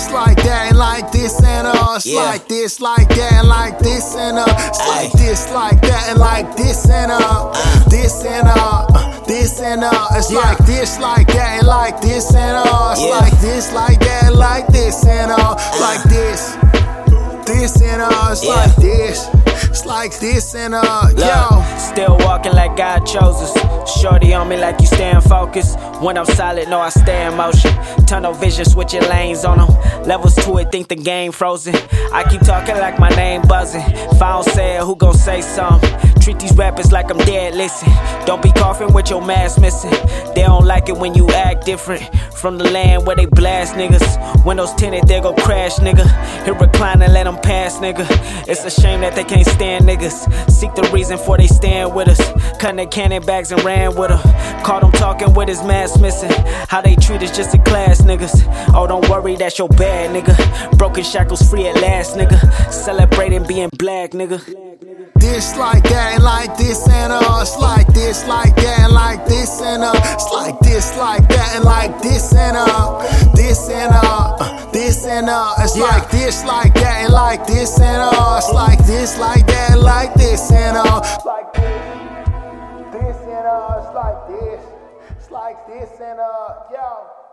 this, like that, and like this, and uh, it's Yeah. like this, like that, and like this, and uh, it's like Aye. this, like that, and like this, and uh, this, and uh, uh, this, and uh, it's Yeah. like this, like that, and like this, and uh, it's Yeah. like this, like that, and like this, and uh, like this, this, and uh, it's Yeah. like this, it's like this, and uh, yo. Look, still walking like God chose us. Shorty on me like you staying focused. When I'm solid, no, I stay in motion. Tunnel vision, switching lanes on them. Levels to it, think the game frozen. I keep talking like my name buzzing. If I don't say it, who gon' say something? Treat these rappers like I'm dead, listen. Don't be coughing with your mask missing. They don't like it when you act different. From the land where they blast niggas. Windows tinted, they go crash, nigga. Hit recline and let them pass, nigga. It's a shame that they can't stand niggas. Seek the reason for they stand with us. Cut their cannon bags and ran with them. Caught him talking with his mask missing. How they treat us just a class, niggas. Oh, don't worry, that's your bad, nigga. Broken shackles free at last, nigga. Celebrating being black, nigga. This like that and like this and uh it's like this like that and like this and uh it's like this like that and like this and uh this and uh uh, this and uh it's like this like that and like this and uh it's like this like that and like this and uh like this and uh it's like this. It's like this and uh yo